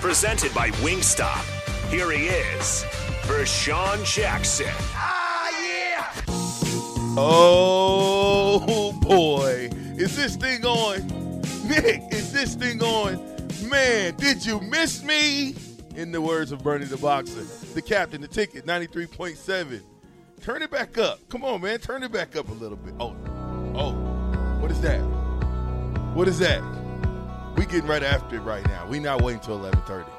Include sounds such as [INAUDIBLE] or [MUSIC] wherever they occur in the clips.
Presented by Wingstop. Here he is, Vershawn Jackson. Ah, yeah! Oh boy, is this thing on? Nick, is this thing on? Man, did you miss me? In the words of Bernie the Boxer, the captain, the ticket, 93.7. Turn it back up. Come on, man, turn it back up a little bit. Oh, oh, what is that? What is that? We getting right after it right now. We not waiting till 1130.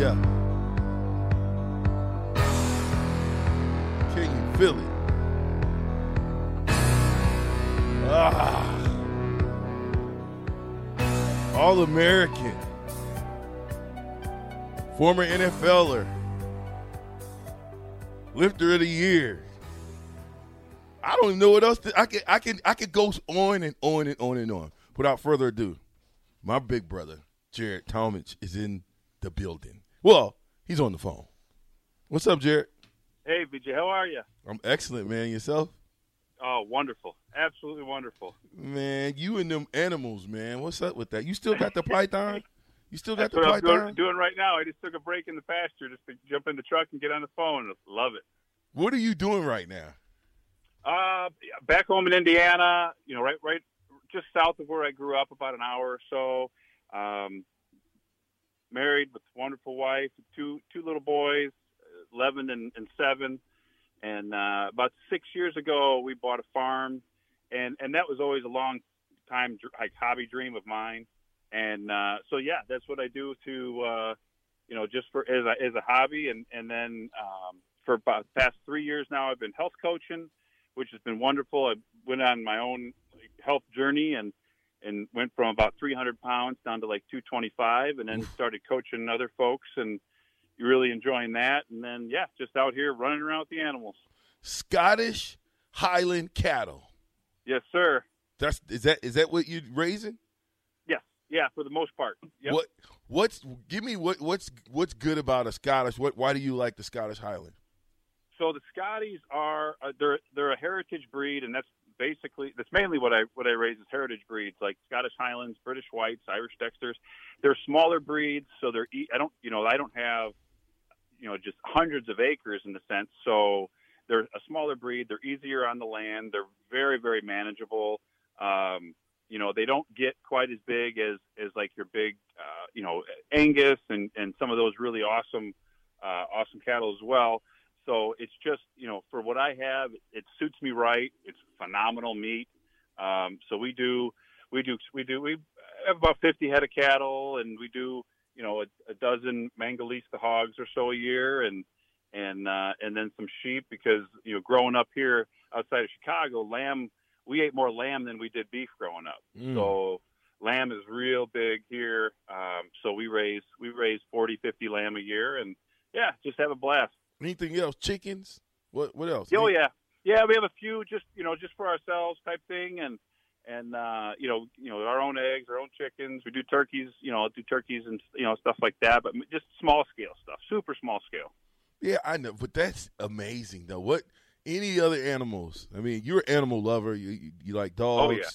Yeah. Can you feel it? Ah. All American. Former NFLer. Lifter of the year. I don't know what else to, I can I can I can go on and on and on and on. Without further ado, my big brother, Jared Tomich, is in the building. Well, he's on the phone. What's up, Jared? Hey, VJ, how are you? I'm excellent, man. Yourself? Oh, wonderful. Absolutely wonderful. Man, you and them animals, man. What's up with that? You still got the [LAUGHS] python? You still got That's the what I'm python? doing, doing right now. I just took a break in the pasture just to jump in the truck and get on the phone. Love it. What are you doing right now? Uh, back home in Indiana, you know, right, right, just south of where I grew up, about an hour or so. Um, married with a wonderful wife, two two little boys, eleven and, and seven. And uh, about six years ago, we bought a farm, and and that was always a long time like hobby dream of mine. And uh, so yeah, that's what I do to uh, you know just for as a as a hobby, and and then um, for about the past three years now, I've been health coaching which has been wonderful. I went on my own health journey and and went from about 300 pounds down to like 225, and then started coaching other folks and really enjoying that. And then yeah, just out here running around with the animals. Scottish Highland cattle. Yes, sir. That's is that is that what you're raising? Yes, yeah, for the most part. Yep. What what's give me what what's what's good about a Scottish? What why do you like the Scottish Highland? So the Scotties are uh, they're they're a heritage breed, and that's basically that's mainly what I what I raise is heritage breeds like Scottish Highlands, British Whites, Irish Dexters. They're smaller breeds, so they're I don't you know I don't have you know just hundreds of acres in the sense. So they're a smaller breed. They're easier on the land. They're very very manageable. Um, you know they don't get quite as big as as like your big uh, you know Angus and and some of those really awesome uh, awesome cattle as well. So it's just, you know, for what I have, it suits me right. It's phenomenal meat. Um, so we do, we do, we do, we have about 50 head of cattle and we do, you know, a, a dozen Mangalitsa hogs or so a year and, and, uh, and then some sheep because, you know, growing up here outside of Chicago, lamb, we ate more lamb than we did beef growing up. Mm. So lamb is real big here. Um, so we raise, we raise 40, 50 lamb a year and yeah, just have a blast. Anything else? Chickens? What what else? Oh yeah, yeah. We have a few just you know just for ourselves type thing, and and uh, you know you know our own eggs, our own chickens. We do turkeys, you know, do turkeys and you know stuff like that, but just small scale stuff, super small scale. Yeah, I know, but that's amazing though. What any other animals? I mean, you're an animal lover. You you, you like dogs. Oh, yeah.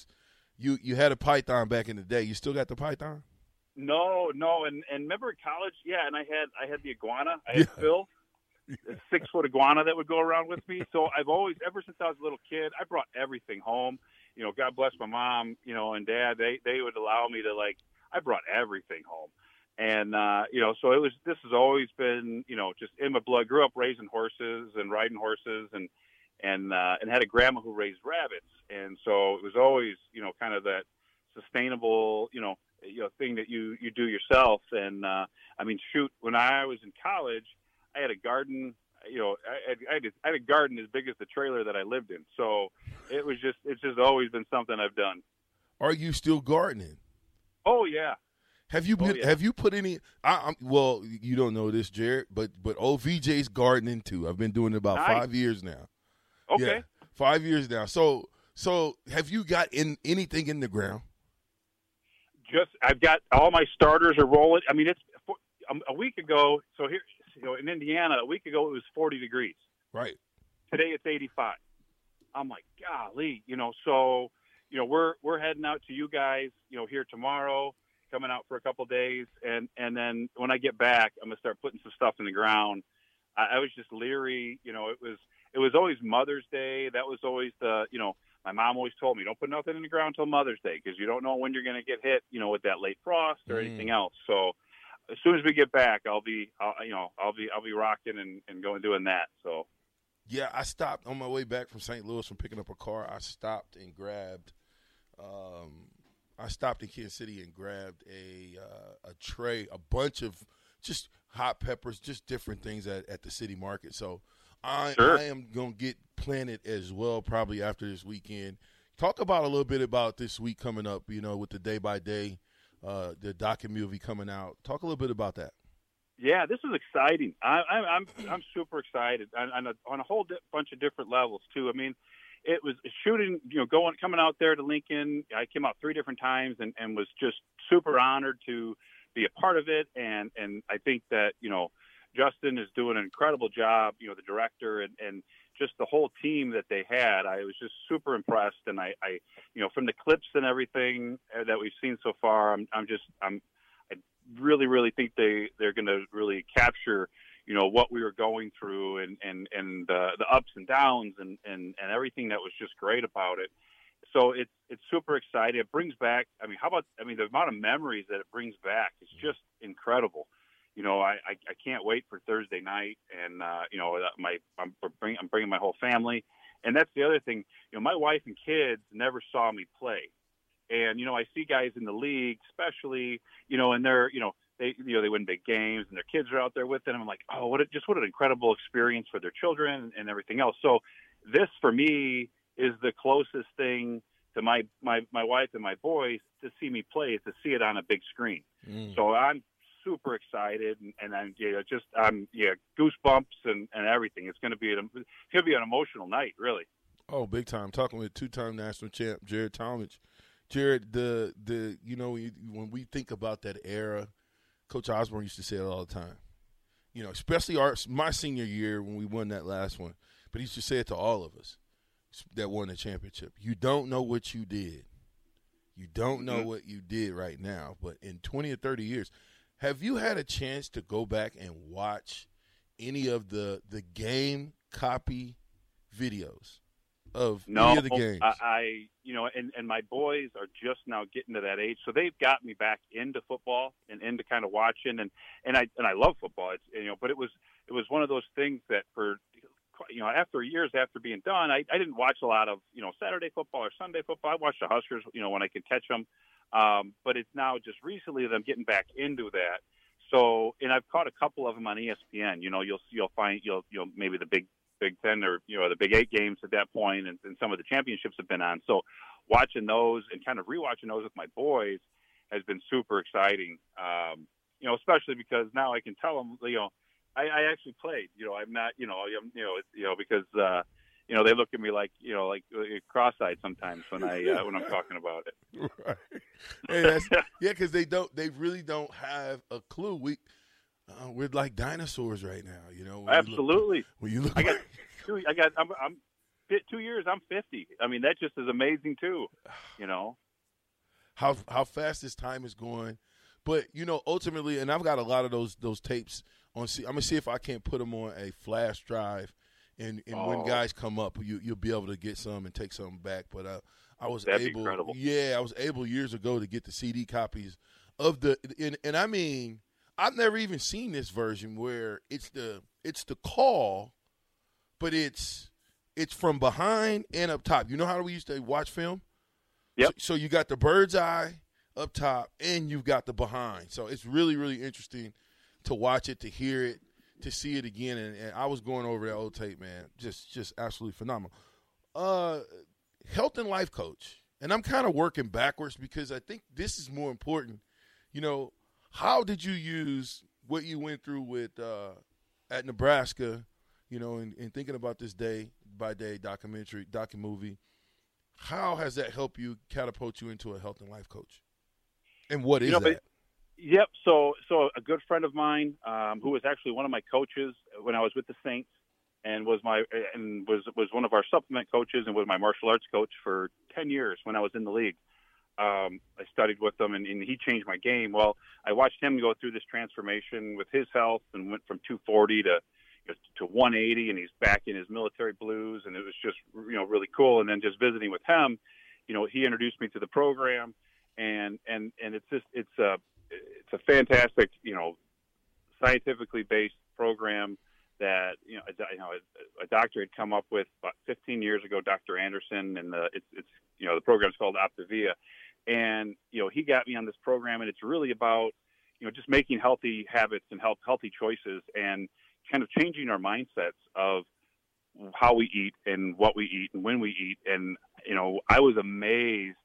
You you had a python back in the day. You still got the python? No, no, and and remember in college, yeah, and I had I had the iguana. I had Yeah. Phil, [LAUGHS] six foot iguana that would go around with me. So I've always, ever since I was a little kid, I brought everything home. You know, God bless my mom, you know, and dad. They they would allow me to like. I brought everything home, and uh, you know, so it was. This has always been, you know, just in my blood. Grew up raising horses and riding horses, and and uh, and had a grandma who raised rabbits, and so it was always, you know, kind of that sustainable, you know, you know thing that you you do yourself. And uh, I mean, shoot, when I was in college, I had a garden. You know, I had, I had, I had a garden as big as the trailer that I lived in. So it was just it's just always been something I've done. Are you still gardening? Oh yeah. Have you Oh, put, yeah. have you put any? I, I'm, well, you don't know this, Jared, but but OVJ's gardening too. I've been doing it about Nice. five years now. Okay. Yeah, five years now. So so have you got in anything in the ground? Just I've got all my starters are rolling. I mean, it's a week ago. So here, you know, in Indiana, a week ago it was 40 degrees. Right. Today it's 85. I'm like, golly, you know. So, you know, we're we're heading out to you guys, you know, here tomorrow, coming out for a couple days, and and then when I get back, I'm gonna start putting some stuff in the ground. I, I was just leery, you know. It was it was always Mother's Day. That was always the, you know, my mom always told me don't put nothing in the ground till Mother's Day because you don't know when you're gonna get hit, you know, with that late frost or Mm. anything else. So. As soon as we get back, I'll be, I'll, you know, I'll be, I'll be rocking and, and going doing that. So, Yeah, I stopped on my way back from St. Louis from picking up a car. I stopped and grabbed. Um, I stopped in Kansas City and grabbed a uh, a tray, a bunch of just hot peppers, just different things at, at the city market. So I Sure. I am gonna get planted as well probably after this weekend. Talk about a little bit about this week coming up. You know, with the day by day, uh, the docu movie coming out. Talk a little bit about that. Yeah, this is exciting. I, I, I'm I'm super excited on, on a on a whole di- bunch of different levels too. I mean, it was shooting, you know, going coming out there to Lincoln. I came out three different times and, and was just super honored to be a part of it. And and I think that you know, Justin is doing an incredible job. You know, the director and and just the whole team that they had. I was just super impressed. And I, I you know, from the clips and everything uh, that we've seen so far, I'm I'm just I'm I really really think they they're going to really capture you know what we were going through and and and the ups and downs and and and everything that was just great about it so it's it's super exciting it brings back i mean how about i mean the amount of memories that it brings back is just incredible you know i i, I can't wait for thursday night and uh you know my i'm bringing i'm bringing my whole family. And that's the other thing you know my wife and kids never saw me play. And you know i see guys in the league especially you know and they're you know they you know they win big games and their kids are out there with them. I'm like oh what a, just what an incredible experience for their children and everything else. So this for me is the closest thing to my my my wife and my boys to see me play to see it on a big screen. So i'm super excited and, and i'm yeah just i'm yeah goosebumps and and everything it's going to be an it's going to be an emotional night really Oh, big time! Talking with two-time national champ Jared Tomich. Jared, the the you know when we think about that era, Coach Osborne used to say it all the time. You know, especially our my senior year when we won that last one, but he used to say it to all of us that won the championship. You don't know what you did. You don't know Mhm. what you did right now, but in 20 or 30 years, have you had a chance to go back and watch any of the the game copy videos of No, any of the games? I, I you know, and and my boys are just now getting to that age, so they've got me back into football and into kind of watching, and and I and I love football. It's you know, but it was it was one of those things that for you know after years after being done, I, I didn't watch a lot of you know Saturday football or Sunday football. I watched the Huskers, you know, when I could catch them, um, but it's now just recently that I'm getting back into that. So, and I've caught a couple of them on ESPN. You know, you'll you'll find you'll you'll maybe the big Big Ten or you know the Big Eight games at that point, and, and some of the championships have been on. So, watching those and kind of rewatching those with my boys has been super exciting. Um, you know, especially because now I can tell them, you know, I, I actually played. You know, I'm not, you know, I'm, you know, you know, because uh, you know they look at me like, you know, like uh, cross-eyed sometimes when I uh, when I'm [LAUGHS] talking about it. right. [LAUGHS] Hey, yeah, because they don't. They really don't have a clue. We uh, we're like dinosaurs right now. You know. when you look- Absolutely. when you look, I got two. I got. I'm. I'm two years. I'm 50. I mean, that just is amazing too. [SIGHS] You know. how how fast this time is going. But you know, ultimately, and I've got a lot of those those tapes on. See, I'm gonna see if I can't put them on a flash drive, and and when Oh. guys come up, you you'll be able to get some and take some back. But uh, I was That'd able, incredible. yeah, I was able years ago to get the CD copies of the, and and I mean, I've never even seen this version where it's the it's the call, but it's it's from behind and up top. You know how we used to watch film? Yep. So, so you got the bird's eye up top, and you've got the behind. So it's really, really interesting to watch it, to hear it, to see it again. And, and I was going over that old tape, man. Just, just absolutely phenomenal. Uh, health and life coach. and I'm kind of working backwards because I think this is more important. You know, how did you use what you went through with uh, at Nebraska? You know, and, and thinking about this day by day documentary, docu movie. How has that helped you catapult you into a health and life coach? And what is you know, that? Yep. So, so a good friend of mine, um, who was actually one of my coaches when I was with the Saints, and was my and was was one of our supplement coaches and was my martial arts coach for ten years when I was in the league. Um, I studied with him, and, and he changed my game. Well, I watched him go through this transformation with his health, and went from 240 to to 180, and he's back in his military blues, and it was just you know really cool. And then just visiting with him, you know, he introduced me to the program, and and and it's just it's a it's a fantastic you know scientifically based program that you know a, you know a, a, doctor had come up with about 15 years ago, Dr. Anderson, and the it's it's you know the program's called Optavia, and you know he got me on this program, and it's really about you know just making healthy habits and health healthy choices and kind of changing our mindsets of how we eat and what we eat and when we eat, and you know I was amazed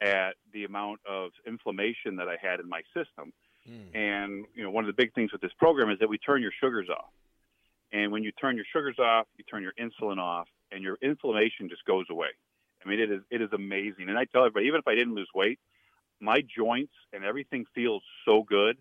at the amount of inflammation that I had in my system. Mm. And you know, one of the big things with this program is that we turn your sugars off. And when you turn your sugars off, you turn your insulin off, and your inflammation just goes away. I mean, it is it is amazing. And I tell everybody, even if I didn't lose weight, my joints and everything feels so good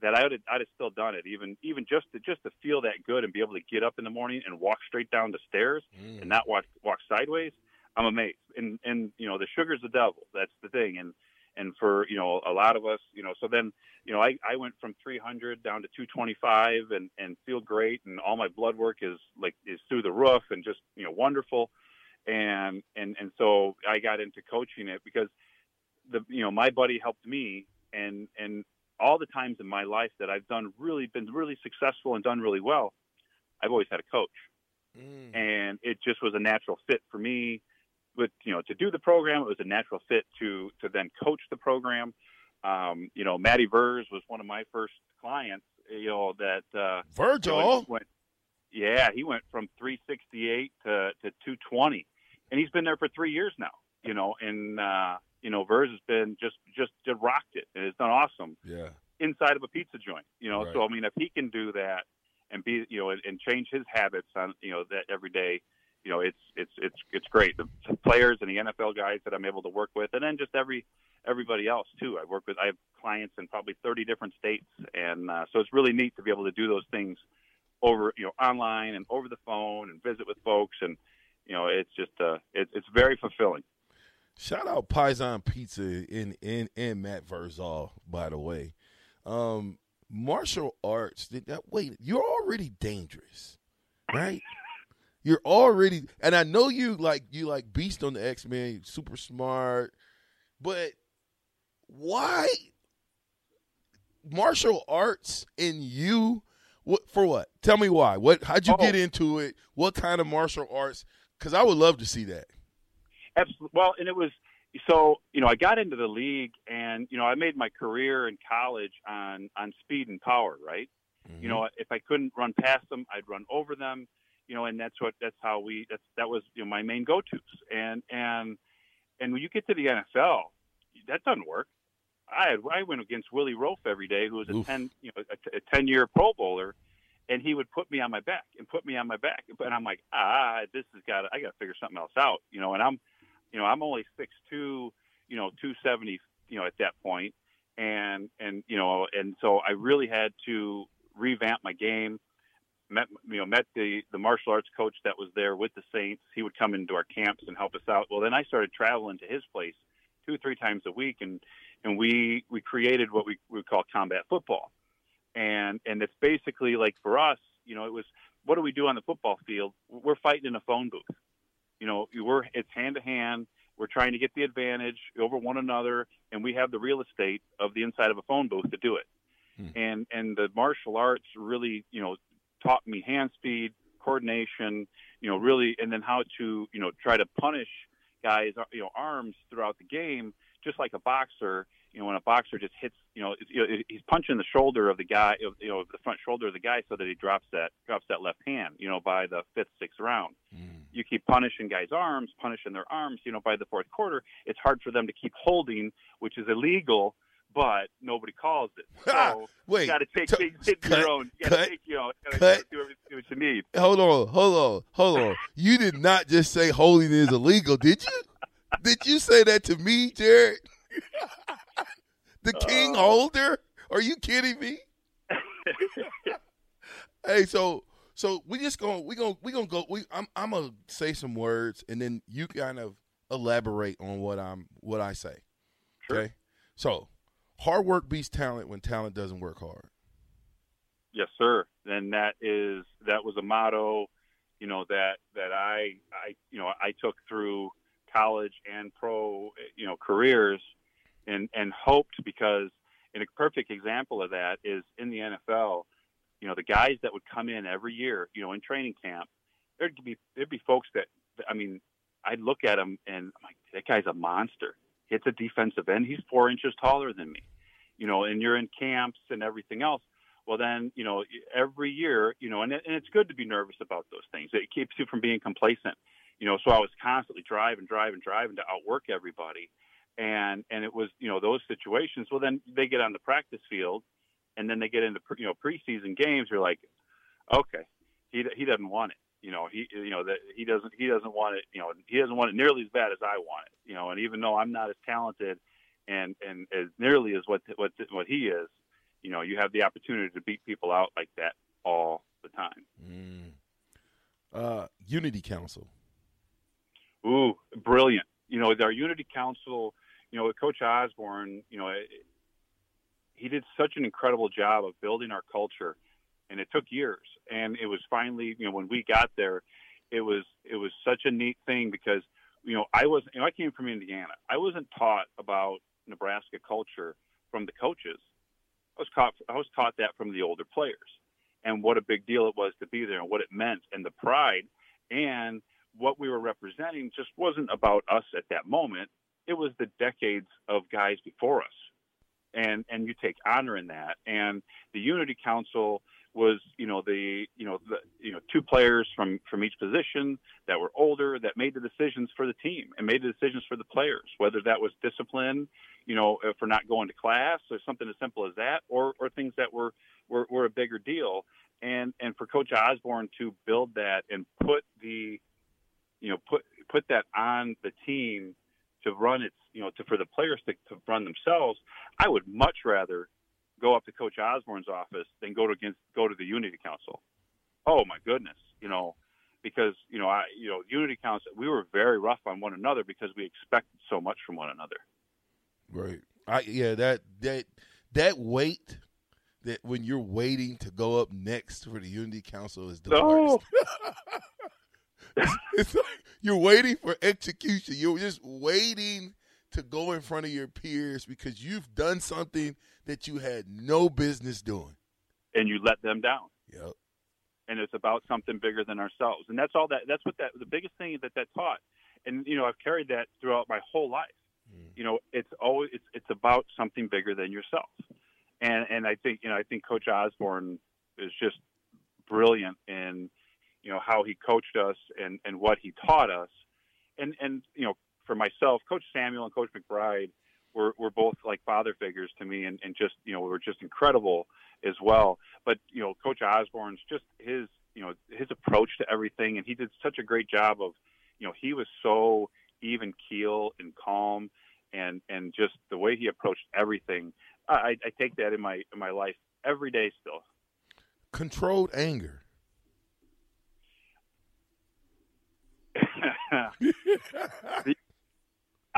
that I would have, I'd have still done it. Even even just to just to feel that good and be able to get up in the morning and walk straight down the stairs mm. and not walk walk sideways. I'm amazed. And and you know the sugar's the devil. That's the thing. And and for you know a lot of us, you know, so then you know I, I went from 300 down to 225 and and feel great, and all my blood work is like is through the roof and just you know wonderful, and and and so I got into coaching it because the you know my buddy helped me and and all the times in my life that I've done really been really successful and done really well, I've always had a coach. Mm. And it just was a natural fit for me with you know to do the program. It was a natural fit to to then coach the program. Um, you know, Matty Vers was one of my first clients. You know that uh, Virgil went, yeah, he went from 368 to to 220, and he's been there for three years now. You know, and uh, you know Vers has been just just just rocked it and has done awesome. Yeah, inside of a pizza joint. You know, right. so I mean, if he can do that and be you know and, and change his habits on you know that every day you know, it's it's it's it's great. The players and the NFL guys that I'm able to work with, and then just every everybody else too. I work with. I have clients in probably 30 different states, and uh, so it's really neat to be able to do those things over you know online and over the phone and visit with folks, and you know, it's just uh, it, it's very fulfilling. Shout out Paisan Pizza in in in Matt Vrzal, by the way. Um, martial arts. Did that? Wait, you're already dangerous, right? You're already, and I know you like you like Beast on the X Men, super smart, but why martial arts in you? What for? What? Tell me why. What? How'd you oh. get into it? What kind of martial arts? Because I would love to see that. Absolutely. Well, and it was so you know I got into the league, and you know I made my career in college on on speed and power. Right. Mm-hmm. You know, if I couldn't run past them, I'd run over them you know, and that's what that's how we that's that was you know my main go-tos. And and and when you get to the NFL, that doesn't work. I had, I went against Willie Roaf every day, who was a Oof. ten you know a, a ten year Pro Bowler, and he would put me on my back and put me on my back, and I'm like, ah, this has got I got to figure something else out, you know. And I'm, you know, I'm only six two, you know, two seventy, you know, at that point, and and you know, and so I really had to revamp my game met you know met the the martial arts coach that was there with the Saints. He would come into our camps and help us out. Well, then I started traveling to his place two or three times a week, and and we we created what we we call combat football, and and it's basically like for us, you know, it was what do we do on the football field? We're fighting in a phone booth. You know, we're it's hand to hand. We're trying to get the advantage over one another, and we have the real estate of the inside of a phone booth to do it. Hmm. And and the martial arts really, you know, taught me hand speed, coordination, you know, really, and then how to, you know, try to punish guys, you know, arms throughout the game, just like a boxer. You know, when a boxer just hits, you know, he's punching the shoulder of the guy, you know, the front shoulder of the guy, so that he drops that drops that left hand, you know, by the fifth, sixth round. Mm. you keep punishing guys' arms, punishing their arms. You know, by the fourth quarter, it's hard for them to keep holding, which is illegal. But nobody calls it. [LAUGHS] So Wait, you got to take things into your own. You got to take, you know, cut. gotta do what you need. hold on, hold on, hold on. [LAUGHS] You did not just say holding is illegal, did you? Did you say that to me, Jared? [LAUGHS] the king Uh. holder? Are you kidding me? hey, so so we just going we going we gonna go. We I'm I'm gonna say some words and then you kind of elaborate on what I'm what I say. Sure. Okay. So hard work beats talent when talent doesn't work hard. Yes, sir. And that is that was a motto, you know that that I I you know I took through college and pro you know careers, and and hoped because and a perfect example of that is in the NFL, you know the guys that would come in every year, you know in training camp, there'd be there'd be folks that I mean I'd look at them and I'm like that guy's a monster. It's a defensive end. He's four inches taller than me, you know, and you're in camps and everything else. Well then you know every year you know and, and it's good to be nervous about those things. It keeps you from being complacent you know so i was constantly driving driving driving to outwork everybody. And and it was you know those situations well then they get on the practice field and then they get into you know preseason games. You're like okay he he doesn't want it you know he you know that he doesn't he doesn't want it you know he doesn't want it nearly as bad as i want it you know and even though i'm not as talented and and as nearly as what what what he is you know, you have the opportunity to beat people out like that all the time. Mm. Uh, Unity Council. Ooh, brilliant. You know, our Unity Council, you know, with Coach Osborne, you know, it, he did such an incredible job of building our culture, and it took years. And it was finally, you know, when we got there, it was it was such a neat thing because, you know, I was, you know, I came from Indiana. I wasn't taught about Nebraska culture from the coaches. I was taught I was taught that from the older players and what a big deal it was to be there and what it meant and the pride and what we were representing just wasn't about us at that moment. It was the decades of guys before us. And and you take honor in that. And the Unity Council was, you know, the you know the you know two players from from each position that were older that made the decisions for the team and made the decisions for the players, whether that was discipline, you know, uh, for not going to class or something as simple as that, or or things that were were, were a bigger deal. And and for Coach Osborne to build that and put the you know put put that on the team to run its you know to for the players to, to run themselves i would much rather go up to coach osborne's office than go to against go to the unity council oh my goodness you know because you know i you know unity council we were very rough on one another because we expected so much from one another right i yeah that that that wait that when you're waiting to go up next for the unity council is the no. worst it's, [LAUGHS] it's like you're waiting for execution. You're just waiting to go in front of your peers because you've done something that you had no business doing. and you let them down Yep. and it's about something bigger than ourselves and that's all that that's what that the biggest thing that that taught and you know i've carried that throughout my whole life Mm. you know it's always it's it's about something bigger than yourself and and i think you know i think coach osborne is just brilliant in you know how he coached us and and what he taught us and and you know for myself coach samuel and coach mcbride were were both like father figures to me and and just you know were just incredible as well. But you know coach osborne's just his you know his approach to everything and he did such a great job of you know he was so even keel and calm and and just the way he approached everything. I i take that in my in my life every day still. Controlled anger. [LAUGHS] [LAUGHS]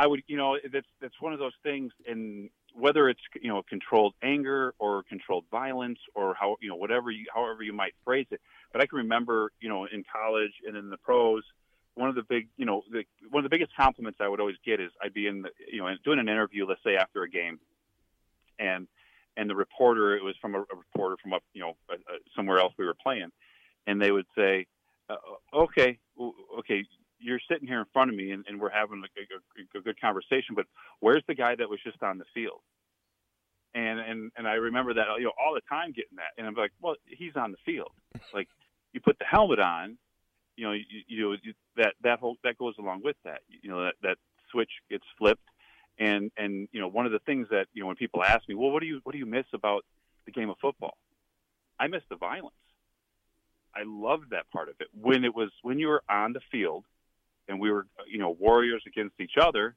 I would, you know, that's that's one of those things, and whether it's you know controlled anger or controlled violence or how you know whatever you however you might phrase it. But I can remember, you know, in college and in the pros, one of the big, you know, the, one of the biggest compliments I would always get is I'd be in, the, you know, doing an interview, let's say after a game, and and the reporter, it was from a, a reporter from up, you know, uh, uh, somewhere else we were playing, and they would say, uh, okay, okay, you're sitting here in front of me and, and we're having a, a, a good conversation, but where's the guy that was just on the field? And and and I remember that you know all the time getting that, and I'm like, well, he's on the field. Like you put the helmet on, you know, you, you know that that whole that goes along with that. You know, that that switch gets flipped, and and you know, one of the things that you know when people ask me, well, what do you what do you miss about the game of football? I miss the violence. I loved that part of it when it was when you were on the field, and we were you know warriors against each other,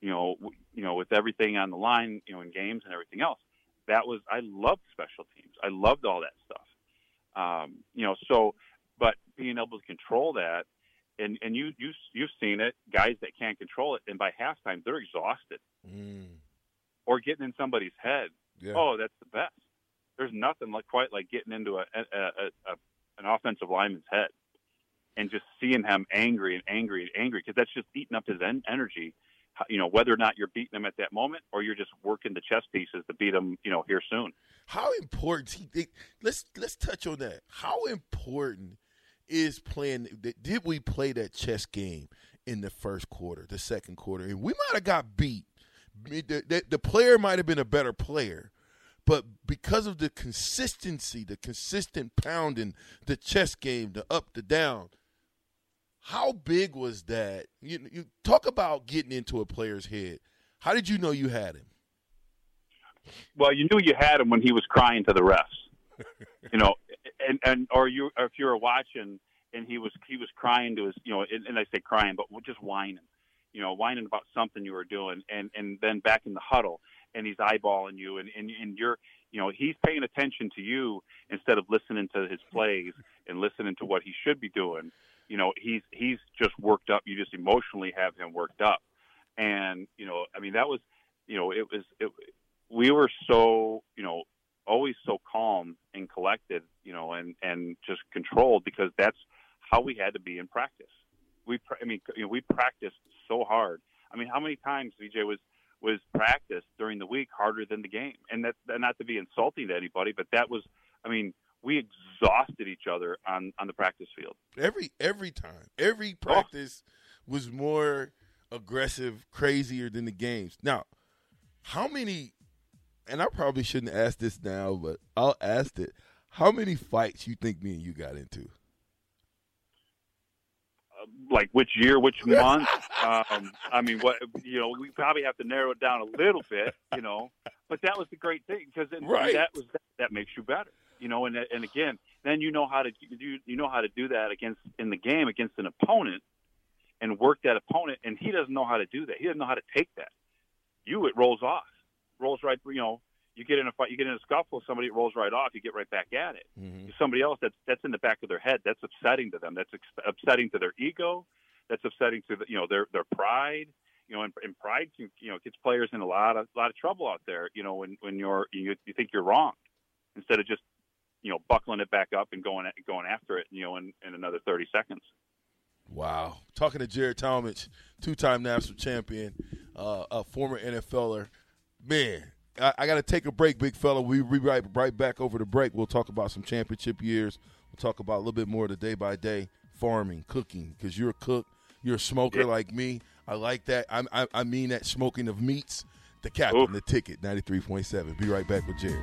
you know you know with everything on the line, you know in games and everything else. That was I loved special teams. I loved all that stuff. Um, you know so, but being able to control that, and and you you you've seen it, guys that can't control it, and by halftime they're exhausted, mm. or getting in somebody's head. Yeah. Oh, that's the best. There's nothing like quite like getting into a, a, a, a an offensive lineman's head and just seeing him angry and angry and angry because that's just eating up his en- energy. You know, whether or not you're beating him at that moment or you're just working the chess pieces to beat him, you know, here soon. How important? Let's let's touch on that. How important is playing? Did we play that chess game in the first quarter, the second quarter, and we might have got beat. The, the, the player might have been a better player, but because of the consistency, the consistent pounding, the chess game, the up, the down, how big was that? You, you talk about getting into a player's head. How did you know you had him? Well, you knew you had him when he was crying to the refs. [LAUGHS] you know, and and or you or if you were watching and he was he was crying to his you know and, and I say crying but just whining, you know, whining about something you were doing, and and then back in the huddle and he's eyeballing you and, and, and you're you know he's paying attention to you instead of listening to his plays and listening to what he should be doing you know he's he's just worked up. You just emotionally have him worked up. And you know i mean that was you know it was it, we were so you know always so calm and collected you know and and just controlled because that's how we had to be in practice. We i mean you know, we practiced so hard. I mean how many times vj was was practice during the week harder than the game. And that, not to be insulting to anybody, but that was, I mean, we exhausted each other on on the practice field. Every every time, every oh. practice oh. was more aggressive, crazier than the games. Now, how many? And I probably shouldn't ask this now, but I'll ask it. How many fights you think me and you got into? like which year, which [LAUGHS] month. um, I mean, what you know, we probably have to narrow it down a little bit, you know. But that was the great thing because right. that was that, that makes you better, you know. And and again, then you know how to you you know how to do that against in the game against an opponent and work that opponent, and he doesn't know how to do that. He doesn't know how to take that. You it rolls off, rolls right. You know, you get in a fight, you get in a scuffle with somebody, it rolls right off. You get right back at it. Mm-hmm. Somebody else that's that's in the back of their head. That's upsetting to them. That's ex- upsetting to their ego. That's upsetting to the, you know their their pride. You know, and, and pride can, you know gets players in a lot of a lot of trouble out there. You know, when when you're you, you think you're wrong, instead of just you know buckling it back up and going going after it. You know, in, in another thirty seconds. Wow. Talking to Jared Tomich, two-time national champion, uh, a former NFLer. Man, I, I got to take a break, big fella. We be right, right back over the break. We'll talk about some championship years. We'll talk about a little bit more of the day by day farming, cooking, because you're a cook, you're a smoker yeah. like me. I like that. I, I, I, mean that smoking of meats. The captain, Ooh. the ticket, 93.7. Be right back with Jared.